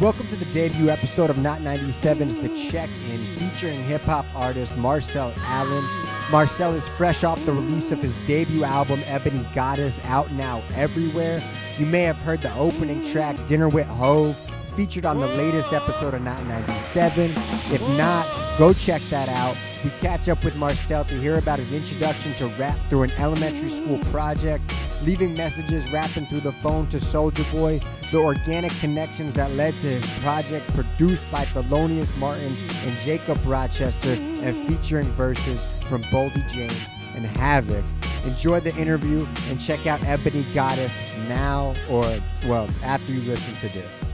Welcome to the debut episode of Not 97's The Check In, featuring hip hop artist Marcel Allen. Marcel is fresh off the release of his debut album, Ebony Goddess, out now everywhere. You may have heard the opening track, Dinner with Hove, featured on the latest episode of Not 97. If not, go check that out. We catch up with Marcel to hear about his introduction to rap through an elementary school project, leaving messages rapping through the phone to Soulja Boy, the organic connections that led to his project produced by Thelonious Martin and Jacob Rochester and featuring verses from Boldy James and Havoc. Enjoy the interview and check out Ebony Goddess now or, well, after you listen to this.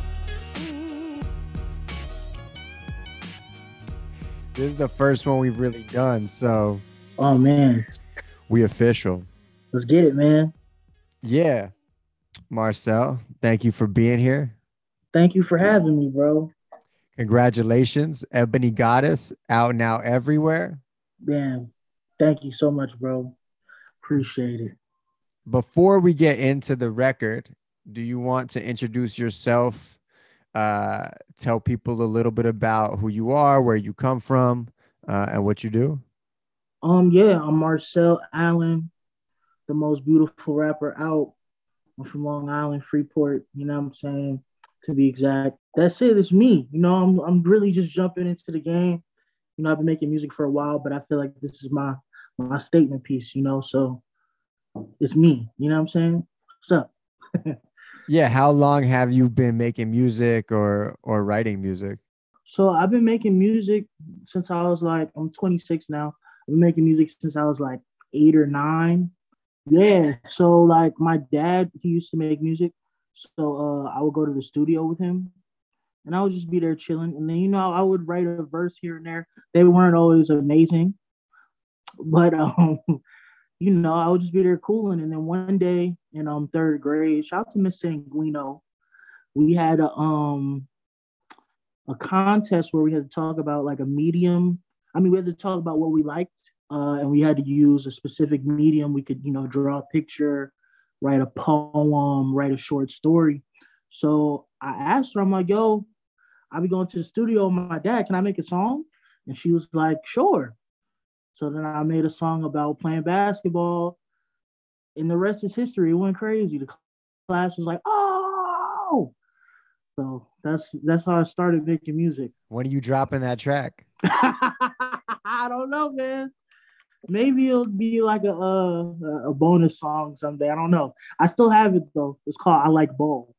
This is the first one we've really done, so Oh man, we official. let's get it, man. Yeah. Marcel, thank you for being here. Thank you for having me, bro. Congratulations. Ebony Goddess out now everywhere. Man, thank you so much, bro. Appreciate it. Before we get into the record, do you want to introduce yourself? Uh, tell people a little bit about who you are, where you come from, uh, and what you do. Um, yeah, I'm Marcel Allen, the most beautiful rapper out. I'm from Long Island, Freeport. You know what I'm saying? To be exact, that's it. It's me. You know, I'm I'm really just jumping into the game. You know, I've been making music for a while, but I feel like this is my my statement piece. You know, so it's me. You know what I'm saying? What's up? Yeah. How long have you been making music or or writing music? So I've been making music since I was like I'm 26 now. I've been making music since I was like eight or nine. Yeah. So like my dad, he used to make music. So uh, I would go to the studio with him, and I would just be there chilling. And then you know I would write a verse here and there. They weren't always amazing, but um, you know I would just be there cooling. And then one day in um third grade, shout out to Miss Sanguino, we had a um a contest where we had to talk about like a medium. I mean, we had to talk about what we liked, uh, and we had to use a specific medium. We could, you know, draw a picture, write a poem, write a short story. So I asked her, I'm like, yo, I'll be going to the studio with my dad. Can I make a song? And she was like, sure. So then I made a song about playing basketball, and the rest is history. It went crazy. The class was like, oh. So that's that's how I started making music. When are you dropping that track? I don't know, man. Maybe it'll be like a, uh, a bonus song someday. I don't know. I still have it though. It's called "I Like Ball."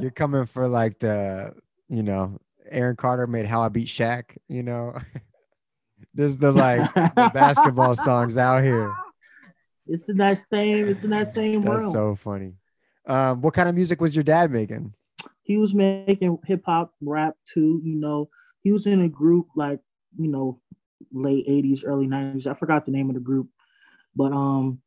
You're coming for like the, you know, Aaron Carter made "How I Beat Shaq." You know, there's the like the basketball songs out here. It's in that same. It's in that same That's realm. so funny. Um, what kind of music was your dad making? he was making hip hop, rap too. You know, he was in a group like you know, late '80s, early '90s. I forgot the name of the group, but um,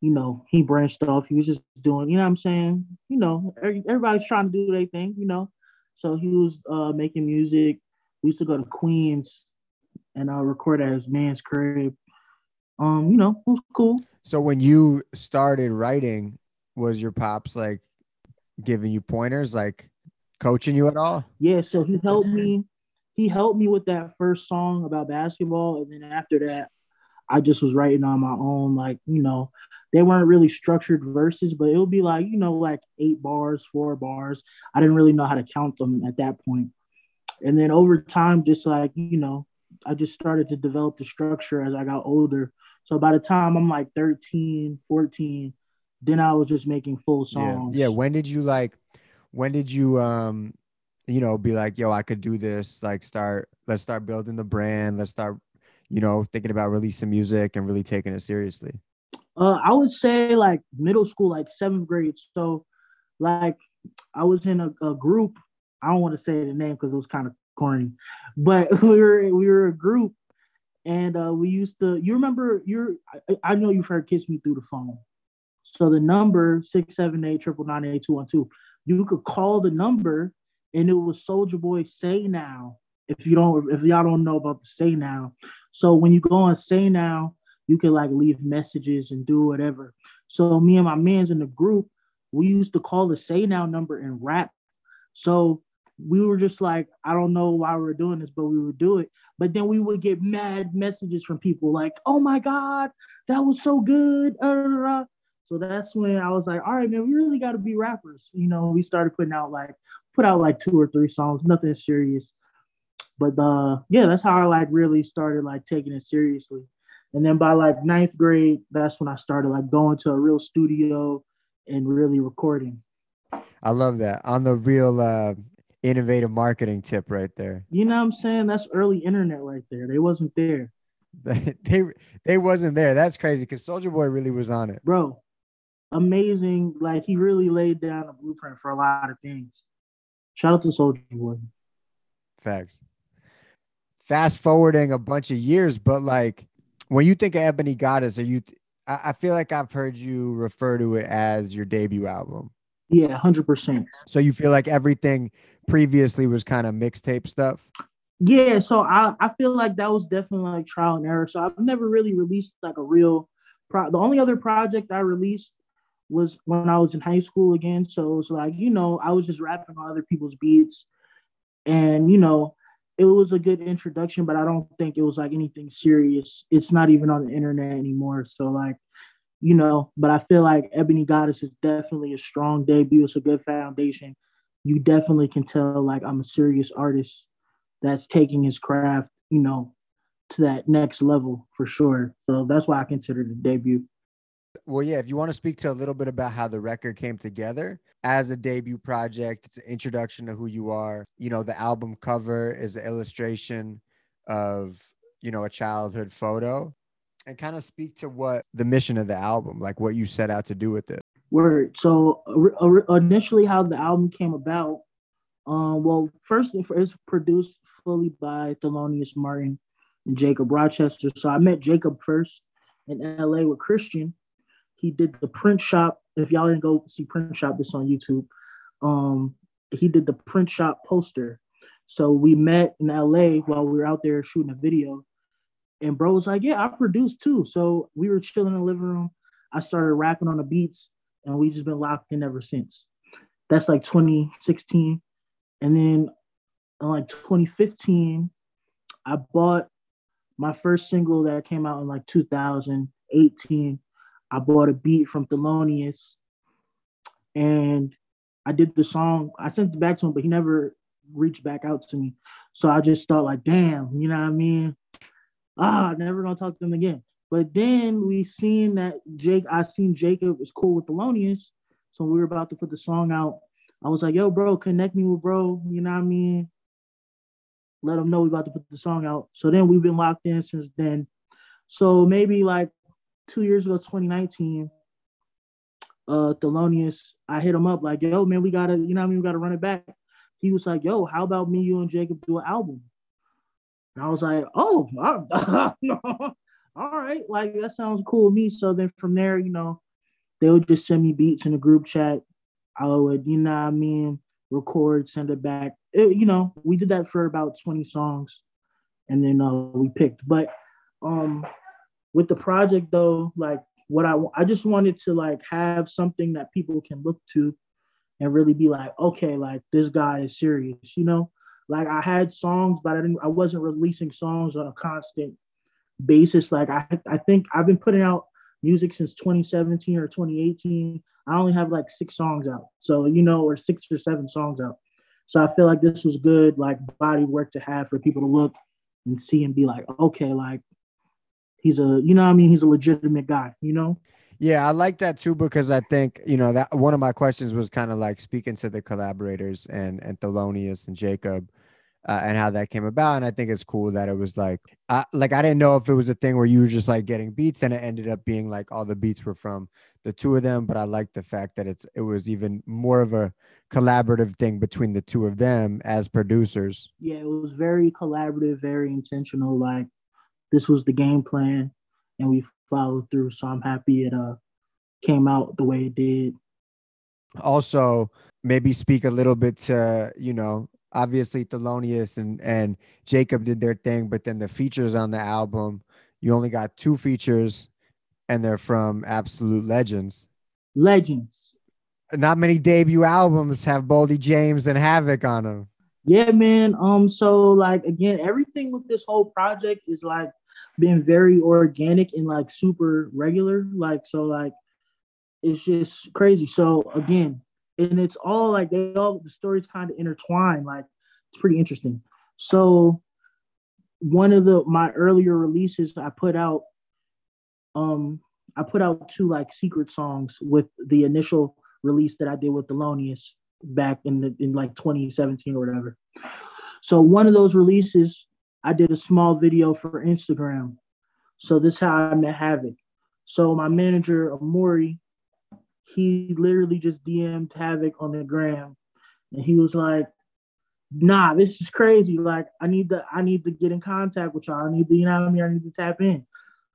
you know, he branched off. He was just doing, you know, what I'm saying, you know, every- everybody's trying to do their thing, you know. So he was uh making music. We used to go to Queens and I uh, record at his man's crib. Um, you know, it was cool. So when you started writing, was your pops like giving you pointers, like coaching you at all? Yeah, so he helped me. He helped me with that first song about basketball, and then after that, I just was writing on my own. Like you know, they weren't really structured verses, but it would be like you know, like eight bars, four bars. I didn't really know how to count them at that point. And then over time, just like you know, I just started to develop the structure as I got older. So by the time I'm like 13, 14, then I was just making full songs. Yeah. Yeah. When did you like? When did you um, you know, be like, yo, I could do this. Like, start. Let's start building the brand. Let's start, you know, thinking about releasing music and really taking it seriously. Uh, I would say like middle school, like seventh grade. So, like, I was in a, a group. I don't want to say the name because it was kind of corny, but we were we were a group, and uh, we used to. You remember? You're. I, I know you've heard "Kiss Me Through the Phone." So the number six seven eight triple nine eight two one two. You could call the number, and it was Soulja Boy Say Now. If you don't, if y'all don't know about the Say Now, so when you go on Say Now, you can like leave messages and do whatever. So me and my man's in the group, we used to call the say now number and rap. So we were just like, I don't know why we are doing this, but we would do it. But then we would get mad messages from people like, "Oh my god, that was so good." Uh, so that's when I was like, "All right, man, we really got to be rappers." You know, we started putting out like put out like two or three songs, nothing serious. But uh, yeah, that's how I like really started like taking it seriously. And then by like ninth grade, that's when I started like going to a real studio and really recording. I love that on the real uh, innovative marketing tip right there. You know what I'm saying? That's early internet right there. They wasn't there. they they wasn't there. That's crazy because Soulja Boy really was on it, bro. Amazing. Like he really laid down a blueprint for a lot of things. Shout out to Soulja Boy. Facts. Fast forwarding a bunch of years, but like when you think of Ebony Goddess, are you? I feel like I've heard you refer to it as your debut album. Yeah, hundred percent. So you feel like everything previously was kind of mixtape stuff? Yeah, so I, I feel like that was definitely like trial and error. So I've never really released like a real pro the only other project I released was when I was in high school again. So it was like, you know, I was just rapping on other people's beats. And, you know, it was a good introduction, but I don't think it was like anything serious. It's not even on the internet anymore. So like, you know, but I feel like Ebony Goddess is definitely a strong debut. It's a good foundation you definitely can tell like I'm a serious artist that's taking his craft, you know, to that next level for sure. So that's why I consider the debut. Well, yeah, if you want to speak to a little bit about how the record came together as a debut project, it's an introduction to who you are. You know, the album cover is an illustration of, you know, a childhood photo and kind of speak to what the mission of the album, like what you set out to do with it. Word. So initially, how the album came about. Um, well, first it's produced fully by Thelonious Martin and Jacob Rochester. So I met Jacob first in LA with Christian. He did the print shop. If y'all didn't go see print shop, this on YouTube. Um, he did the print shop poster. So we met in LA while we were out there shooting a video. And bro was like, Yeah, I produced too. So we were chilling in the living room. I started rapping on the beats and we just been locked in ever since. That's like 2016. And then in like 2015, I bought my first single that came out in like 2018. I bought a beat from Thelonious and I did the song. I sent it back to him, but he never reached back out to me. So I just thought like, damn, you know what I mean? Ah, never gonna talk to him again. But then we seen that Jake, I seen Jacob was cool with Thelonious. So we were about to put the song out. I was like, yo, bro, connect me with bro. You know what I mean? Let him know we about to put the song out. So then we've been locked in since then. So maybe like two years ago, 2019, uh Thelonious, I hit him up like, yo, man, we gotta, you know what I mean? We gotta run it back. He was like, yo, how about me, you, and Jacob do an album? And I was like, oh, all right, like that sounds cool to me. So then from there, you know, they would just send me beats in the group chat. I would, you know I mean, record, send it back. It, you know, we did that for about 20 songs and then uh, we picked. But um with the project though, like what I I just wanted to like have something that people can look to and really be like, okay, like this guy is serious, you know? Like I had songs, but I didn't I wasn't releasing songs on a constant basis. Like I, I think I've been putting out music since 2017 or 2018. I only have like six songs out. So, you know, or six or seven songs out. So I feel like this was good, like body work to have for people to look and see and be like, okay, like he's a, you know I mean? He's a legitimate guy, you know? Yeah, I like that too because I think you know that one of my questions was kind of like speaking to the collaborators and and Thelonious and Jacob uh, and how that came about. And I think it's cool that it was like, uh, like I didn't know if it was a thing where you were just like getting beats, and it ended up being like all the beats were from the two of them. But I like the fact that it's it was even more of a collaborative thing between the two of them as producers. Yeah, it was very collaborative, very intentional. Like this was the game plan, and we followed through. So I'm happy it uh came out the way it did. Also, maybe speak a little bit to you know obviously Thelonious and and Jacob did their thing, but then the features on the album, you only got two features, and they're from absolute legends. Legends. Not many debut albums have Boldy James and Havoc on them. Yeah, man. Um, so like again, everything with this whole project is like been very organic and like super regular. Like so, like it's just crazy. So again, and it's all like they all the stories kind of intertwine. Like it's pretty interesting. So one of the my earlier releases I put out, um, I put out two like secret songs with the initial release that I did with Thelonious back in the in like 2017 or whatever. So one of those releases, I did a small video for Instagram. So this is how I met Havoc. So my manager Amori, he literally just DM'd Havoc on the gram, and he was like, "Nah, this is crazy. Like, I need to, I need to get in contact with y'all. I need to, you know what I mean? I need to tap in."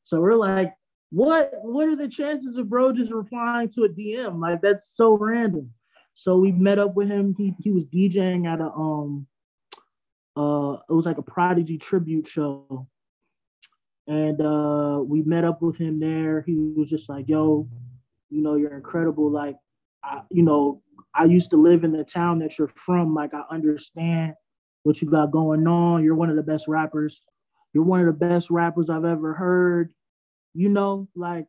So we're like, "What? What are the chances of bro just replying to a DM? Like, that's so random." So we met up with him. He he was DJing at a um uh it was like a Prodigy tribute show. And uh we met up with him there. He was just like, "Yo, you know, you're incredible. Like, I, you know, I used to live in the town that you're from. Like, I understand what you got going on. You're one of the best rappers. You're one of the best rappers I've ever heard. You know, like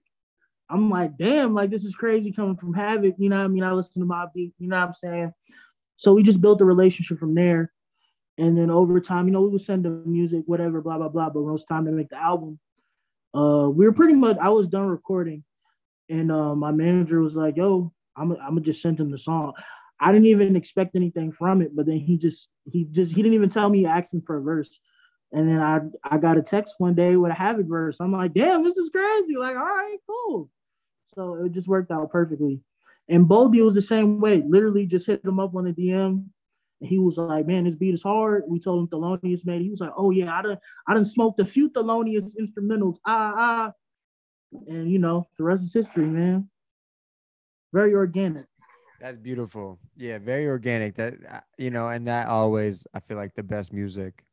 I'm like, damn, like this is crazy coming from Havoc. You know I mean? I listen to my beat you know what I'm saying? So we just built a relationship from there. And then over time, you know, we would send the music, whatever, blah, blah, blah. But when it was time to make the album, uh, we were pretty much, I was done recording. And uh, my manager was like, yo, I'm, gonna just send him the song. I didn't even expect anything from it, but then he just, he just, he didn't even tell me asking for a verse. And then I, I got a text one day with a Havoc verse. I'm like, damn, this is crazy. Like, all right, cool. So it just worked out perfectly. And Boldy was the same way. Literally just hit him up on the DM. And he was like, man, this beat is hard. We told him Thelonious made it. He was like, oh yeah, I done I done smoked a few Thelonious instrumentals. Ah ah. And you know, the rest is history, man. Very organic. That's beautiful. Yeah, very organic. That uh, you know, and that always I feel like the best music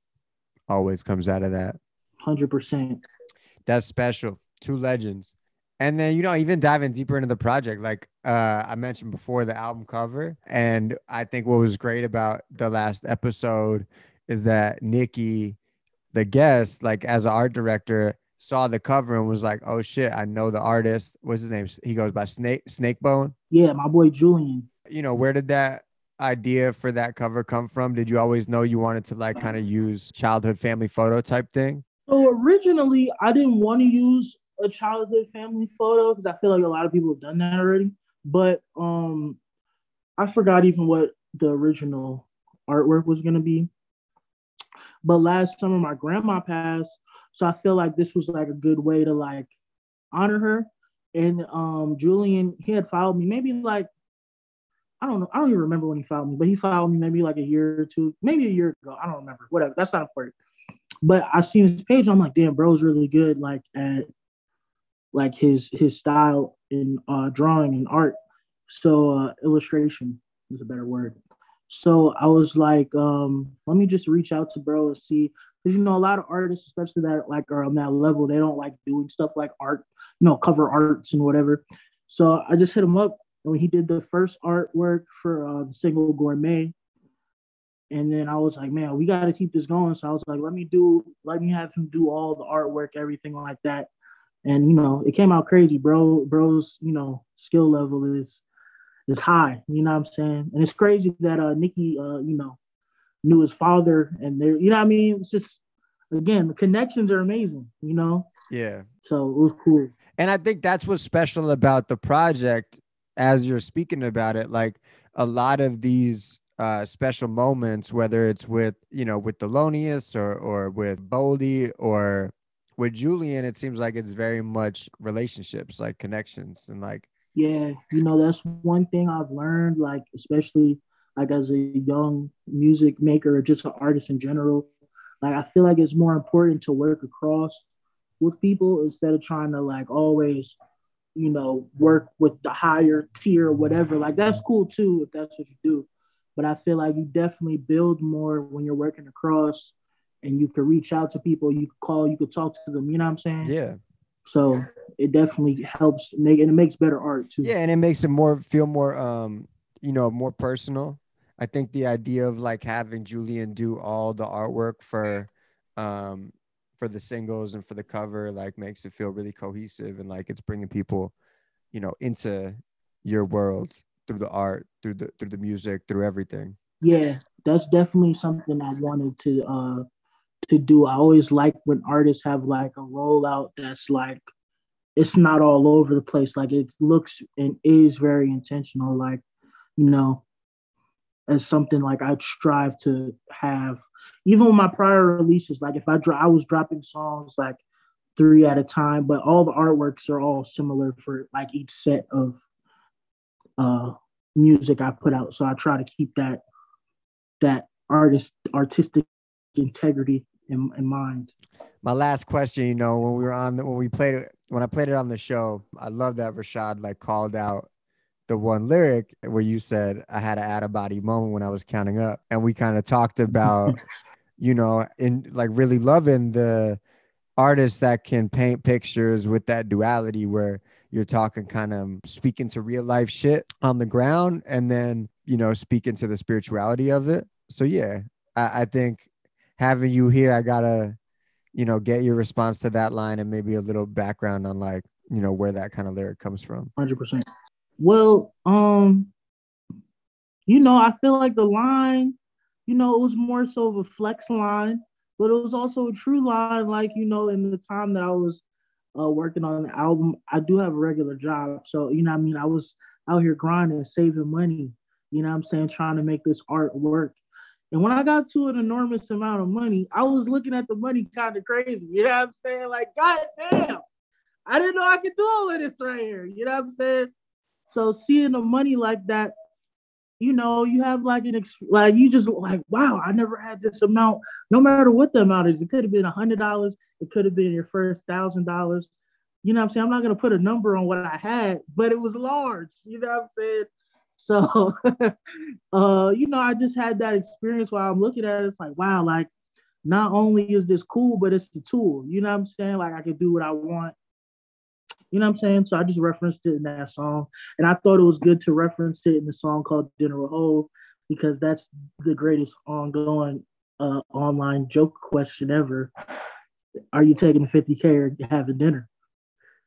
always comes out of that. Hundred percent. That's special. Two legends. And then, you know, even diving deeper into the project, like uh, I mentioned before, the album cover. And I think what was great about the last episode is that Nikki, the guest, like as an art director, saw the cover and was like, "Oh shit, I know the artist. What's his name? He goes by Snake Snakebone." Yeah, my boy Julian. You know, where did that idea for that cover come from? Did you always know you wanted to like kind of use childhood family photo type thing? So originally, I didn't want to use a childhood family photo because I feel like a lot of people have done that already. But um, I forgot even what the original artwork was gonna be. But last summer, my grandma passed, so I feel like this was like a good way to like honor her. And um, Julian, he had followed me maybe like I don't know, I don't even remember when he followed me, but he followed me maybe like a year or two, maybe a year ago. I don't remember. Whatever. That's not important. But I've seen his page. I'm like, damn, bro's really good. Like at like his his style in uh, drawing and art. So uh, illustration is a better word. So I was like, um, let me just reach out to bro and see, because you know a lot of artists, especially that like are on that level, they don't like doing stuff like art, you know, cover arts and whatever. So I just hit him up, and when he did the first artwork for the single Gourmet, and then I was like, man, we got to keep this going. So I was like, let me do, let me have him do all the artwork, everything like that and you know it came out crazy bro bro's you know skill level is is high you know what i'm saying and it's crazy that uh nikki uh you know knew his father and there you know what i mean? It's just again the connections are amazing you know? Yeah. So it was cool. And i think that's what's special about the project as you're speaking about it like a lot of these uh, special moments, whether it's with you know with Thelonious or or with Boldy or with Julian, it seems like it's very much relationships, like connections, and like. Yeah, you know that's one thing I've learned, like especially like as a young music maker or just an artist in general. Like I feel like it's more important to work across with people instead of trying to like always, you know, work with the higher tier or whatever. Like that's cool too if that's what you do. But I feel like you definitely build more when you're working across and you can reach out to people, you could call, you could talk to them, you know what I'm saying? Yeah. So it definitely helps make and it makes better art too. Yeah, and it makes it more feel more um, you know, more personal. I think the idea of like having Julian do all the artwork for um for the singles and for the cover like makes it feel really cohesive and like it's bringing people you know into your world through the art through the through the music through everything. Yeah that's definitely something i wanted to uh to do. I always like when artists have like a rollout that's like it's not all over the place. Like it looks and is very intentional. Like you know as something like I'd strive to have. Even with my prior releases like if i dro- i was dropping songs like three at a time but all the artworks are all similar for like each set of uh music i put out. So i try to keep that that artist artistic integrity in, in mind. My last question you know when we were on when we played it when i played it on the show i love that rashad like called out the one lyric where you said I had an out of body moment when I was counting up, and we kind of talked about, you know, in like really loving the artists that can paint pictures with that duality where you're talking kind of speaking to real life shit on the ground and then you know speaking to the spirituality of it. So yeah I, I think having you here i gotta you know get your response to that line and maybe a little background on like you know where that kind of lyric comes from. 100% well, um, you know, I feel like the line, you know, it was more so of a flex line, but it was also a true line. Like, you know, in the time that I was uh, working on the album, I do have a regular job. So, you know, I mean, I was out here grinding, saving money, you know I'm saying, trying to make this art work. And when I got to an enormous amount of money, I was looking at the money kind of crazy. You know what I'm saying? Like, God damn, I didn't know I could do all of this right here. You know what I'm saying? So seeing the money like that, you know, you have like an ex- like you just like, wow, I never had this amount. No matter what the amount is, it could have been a hundred dollars, it could have been your first thousand dollars. You know I'm saying? I'm not gonna put a number on what I had, but it was large. You know what I'm saying? So, uh, you know, I just had that experience while I'm looking at it. It's like, wow, like not only is this cool, but it's the tool. You know what I'm saying? Like I can do what I want you know what I'm saying? So I just referenced it in that song. And I thought it was good to reference it in the song called with Hove because that's the greatest ongoing uh, online joke question ever. Are you taking the 50K or having dinner?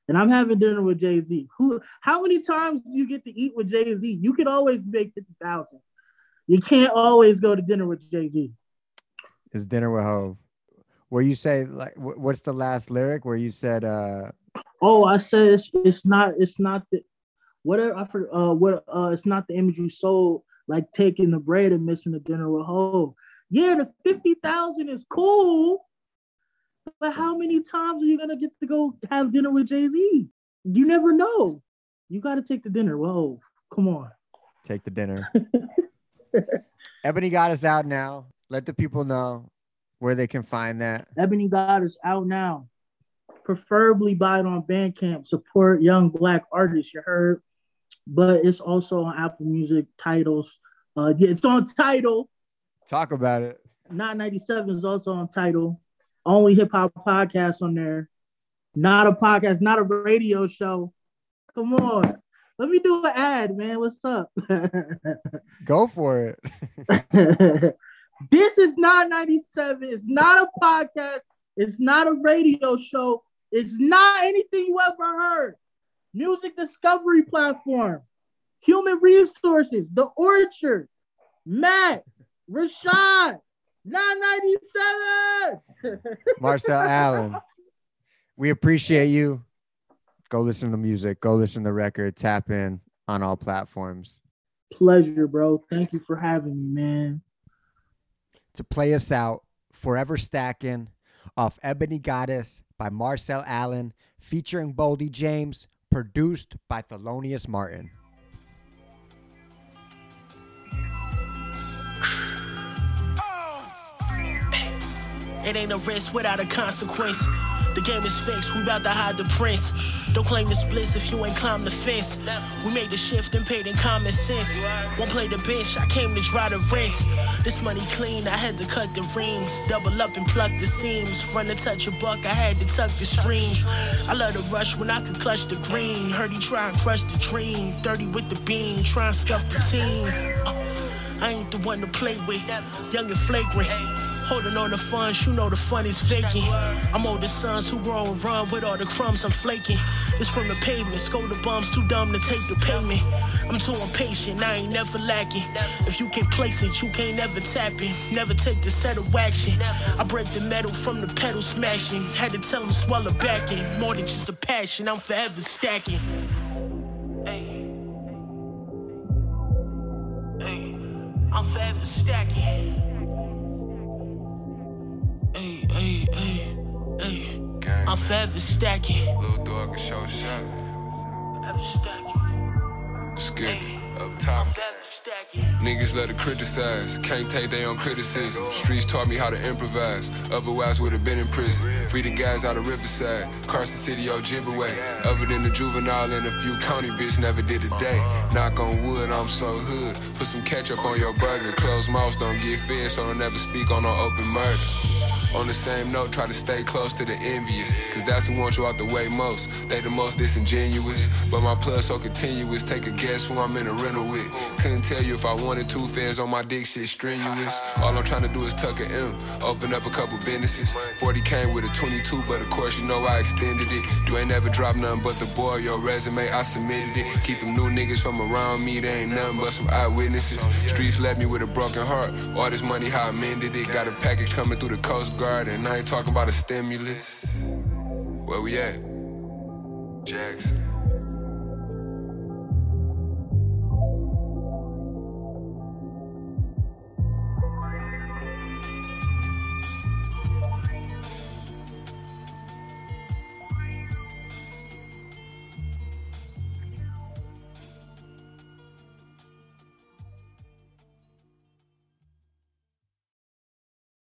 And I'm having dinner with Jay Z. Who? How many times do you get to eat with Jay Z? You can always make fifty thousand. You can't always go to dinner with Jay Z. Is dinner with Hove? Where you say like, what's the last lyric where you said, uh, Oh, I said it's, it's not it's not the whatever I for uh what uh it's not the image you sold like taking the bread and missing the dinner with Hove. Yeah, the fifty thousand is cool, but how many times are you gonna get to go have dinner with Jay Z? You never know. You got to take the dinner. Whoa, come on. Take the dinner. Ebony Goddess out now. Let the people know where they can find that. Ebony Goddess out now preferably buy it on Bandcamp. Support young black artists, you heard. But it's also on Apple Music titles. Uh, yeah, it's on Tidal. Talk about it. 997 is also on Tidal. Only hip hop podcast on there. Not a podcast, not a radio show. Come on. Let me do an ad, man. What's up? Go for it. this is not 97. It's not a podcast. It's not a radio show. It's not anything you ever heard. Music discovery platform, human resources, the orchard, Matt, Rashad, 997. Marcel Allen, we appreciate you. Go listen to the music, go listen to the record, tap in on all platforms. Pleasure, bro. Thank you for having me, man. To play us out, forever stacking off Ebony Goddess by Marcel Allen, featuring Boldy James, produced by Thelonious Martin. It ain't a risk without a consequence. The game is fixed, we to hide the prince. Don't claim the splits if you ain't climb the fence. We made the shift and paid in common sense. Won't play the bench, I came to try to rent. This money clean, I had to cut the rings. Double up and pluck the seams. Run to touch a buck, I had to tuck the strings. I love the rush when I could clutch the green. Heard he try and crush the dream. 30 with the beam, try and scuff the team. Uh, I ain't the one to play with. Young and flagrant. Holding on the funds, you know the fun is vacant. I'm older sons who grow and run with all the crumbs I'm flaking. It's from the pavement, scold the bums too dumb to take the payment. I'm too impatient, I ain't never lacking. If you can't place it, you can't never tap it. Never take the set of action. I break the metal from the pedal smashing. Had to tell them swallow back in. More than just a passion, I'm forever stacking. Hey. Hey. I'm forever stacking. I'm forever stacking. Little dog can show shot. Forever stacking. Hey. up top. Niggas let it criticize, can't take their own criticism. Streets taught me how to improvise, otherwise would have been in prison. Free the guys out of Riverside, Carson City, Ojibwe. Other than the juvenile and a few county bitch, never did a day. Knock on wood, I'm so hood. Put some ketchup on your burger. Closed mouths don't get fed, so don't ever speak on no open murder. On the same note, try to stay close to the envious, cause that's who wants you out the way most. They the most disingenuous, but my plus so continuous. Take a guess who I'm in a rental with. Couldn't tell you if I wanted two fans on my dick, shit strenuous. All I'm trying to do is tuck a M, open up a couple businesses. 40 came with a 22, but of course you know I extended it. You ain't never dropped nothing but the boy, your resume, I submitted it. Keep them new niggas from around me, they ain't nothing but some eyewitnesses. Streets left me with a broken heart. All this money, how I mended it. Got a package coming through the Coast Guard, and I ain't talking about a stimulus. Where we at? Jackson.